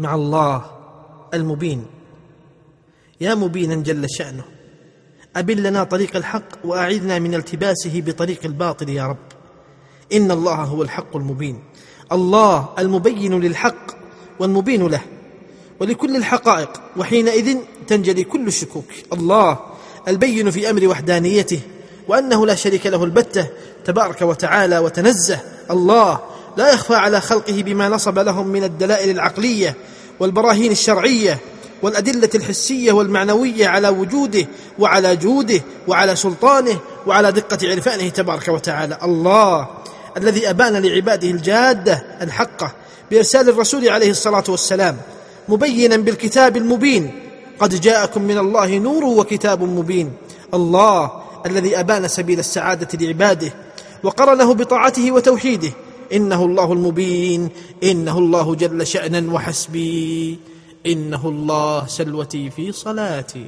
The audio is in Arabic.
مع الله المبين. يا مبينا جل شأنه أبن لنا طريق الحق وأعذنا من التباسه بطريق الباطل يا رب. إن الله هو الحق المبين. الله المبين للحق والمبين له ولكل الحقائق وحينئذ تنجلي كل الشكوك. الله البين في أمر وحدانيته وأنه لا شريك له البتة تبارك وتعالى وتنزه. الله لا يخفى على خلقه بما نصب لهم من الدلائل العقلية والبراهين الشرعية والأدلة الحسية والمعنوية على وجوده وعلى جوده وعلى سلطانه وعلى دقة عرفانه تبارك وتعالى. الله الذي أبان لعباده الجادة الحقة بإرسال الرسول عليه الصلاة والسلام مبينا بالكتاب المبين. قد جاءكم من الله نور وكتاب مبين. الله الذي أبان سبيل السعادة لعباده وقرنه بطاعته وتوحيده إنه الله المبين إنه الله جل شأنا وحسبي إنه الله سلوتي في صلاتي.